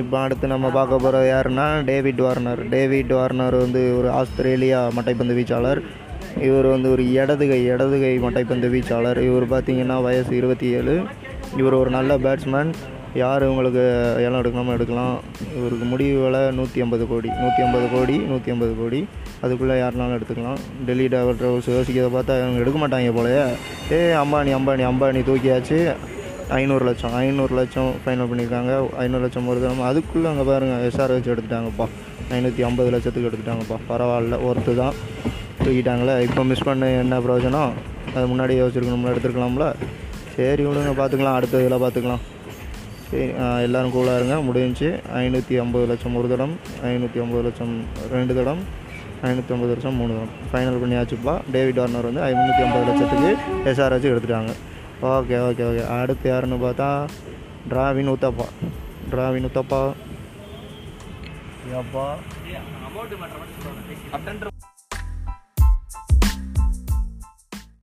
இப்போ அடுத்து நம்ம பார்க்க போகிறது யாருன்னா டேவிட் வார்னர். டேவிட் வார்னர் வந்து ஒரு ஆஸ்திரேலியா மட்டைப்பந்து வீச்சாளர். இவர் வந்து ஒரு இடதுகை இடதுகை மட்டைப்பந்து வீச்சாளர். இவர் பார்த்தீங்கன்னா வயசு இருபத்தி ஏழு இவர் ஒரு நல்ல பேட்ஸ்மேன் யார் உங்களுக்கு இடம் எடுக்கணுமோ எடுக்கலாம். இவருக்கு முடிவு விலை நூற்றி ஐம்பது கோடி. நூற்றி ஐம்பது கோடி நூற்றி ஐம்பது கோடி. அதுக்குள்ளே யாருனாலும் எடுத்துக்கலாம். டெல்லி டிராவல் ட்ராவல்ஸ் யோசிக்கிறத பார்த்தா இவங்க எடுக்க மாட்டாங்க போலயே. ஏ அம்பானி அம்பானி அம்பானி தூக்கியாச்சு. ஐநூறு லட்சம் ஐநூறு லட்சம் ஃபைனல் பண்ணியிருக்காங்க. ஐநூறு லட்சம் ஒரு அதுக்குள்ளே அங்கே பாருங்கள் எஸ்ஆர்ஹெச் எடுத்துட்டாங்கப்பா. ஐநூற்றி ஐம்பது லட்சத்துக்கு எடுத்துட்டாங்கப்பா. பரவாயில்ல ஒருத்து தான். தூக்கிட்டாங்களே. இப்போ மிஸ் பண்ண என்ன பிரயோஜனம்? அது முன்னாடி யோசிச்சிருக்கணும்ல எடுத்துருக்கலாம்ல. சரி விடுங்க பார்த்துக்கலாம் அடுத்த இதில் பார்த்துக்கலாம் சரி எல்லோரும் கூலாக இருங்க. முடிஞ்சு. ஐநூற்றி ஐம்பது லட்சம் ஒரு தடம். ஐநூற்றி ஐம்பது லட்சம் ரெண்டு தடம். ஐநூற்றி ஐம்பது லட்சம் மூணு தடம். ஃபைனல் பண்ணியாச்சுப்பா. டேவிட் வார்னர் வந்து ஐநூற்றி ஐம்பது லட்சத்துக்கு எஸ்ஆர்ஹெச் எடுத்துட்டாங்க. ஓகே ஓகே ஓகே அடுத்து யாருன்னு பார்த்தா டிராவின் உத்தப்பா டிராவின் உத்தப்பா ஏப்பா.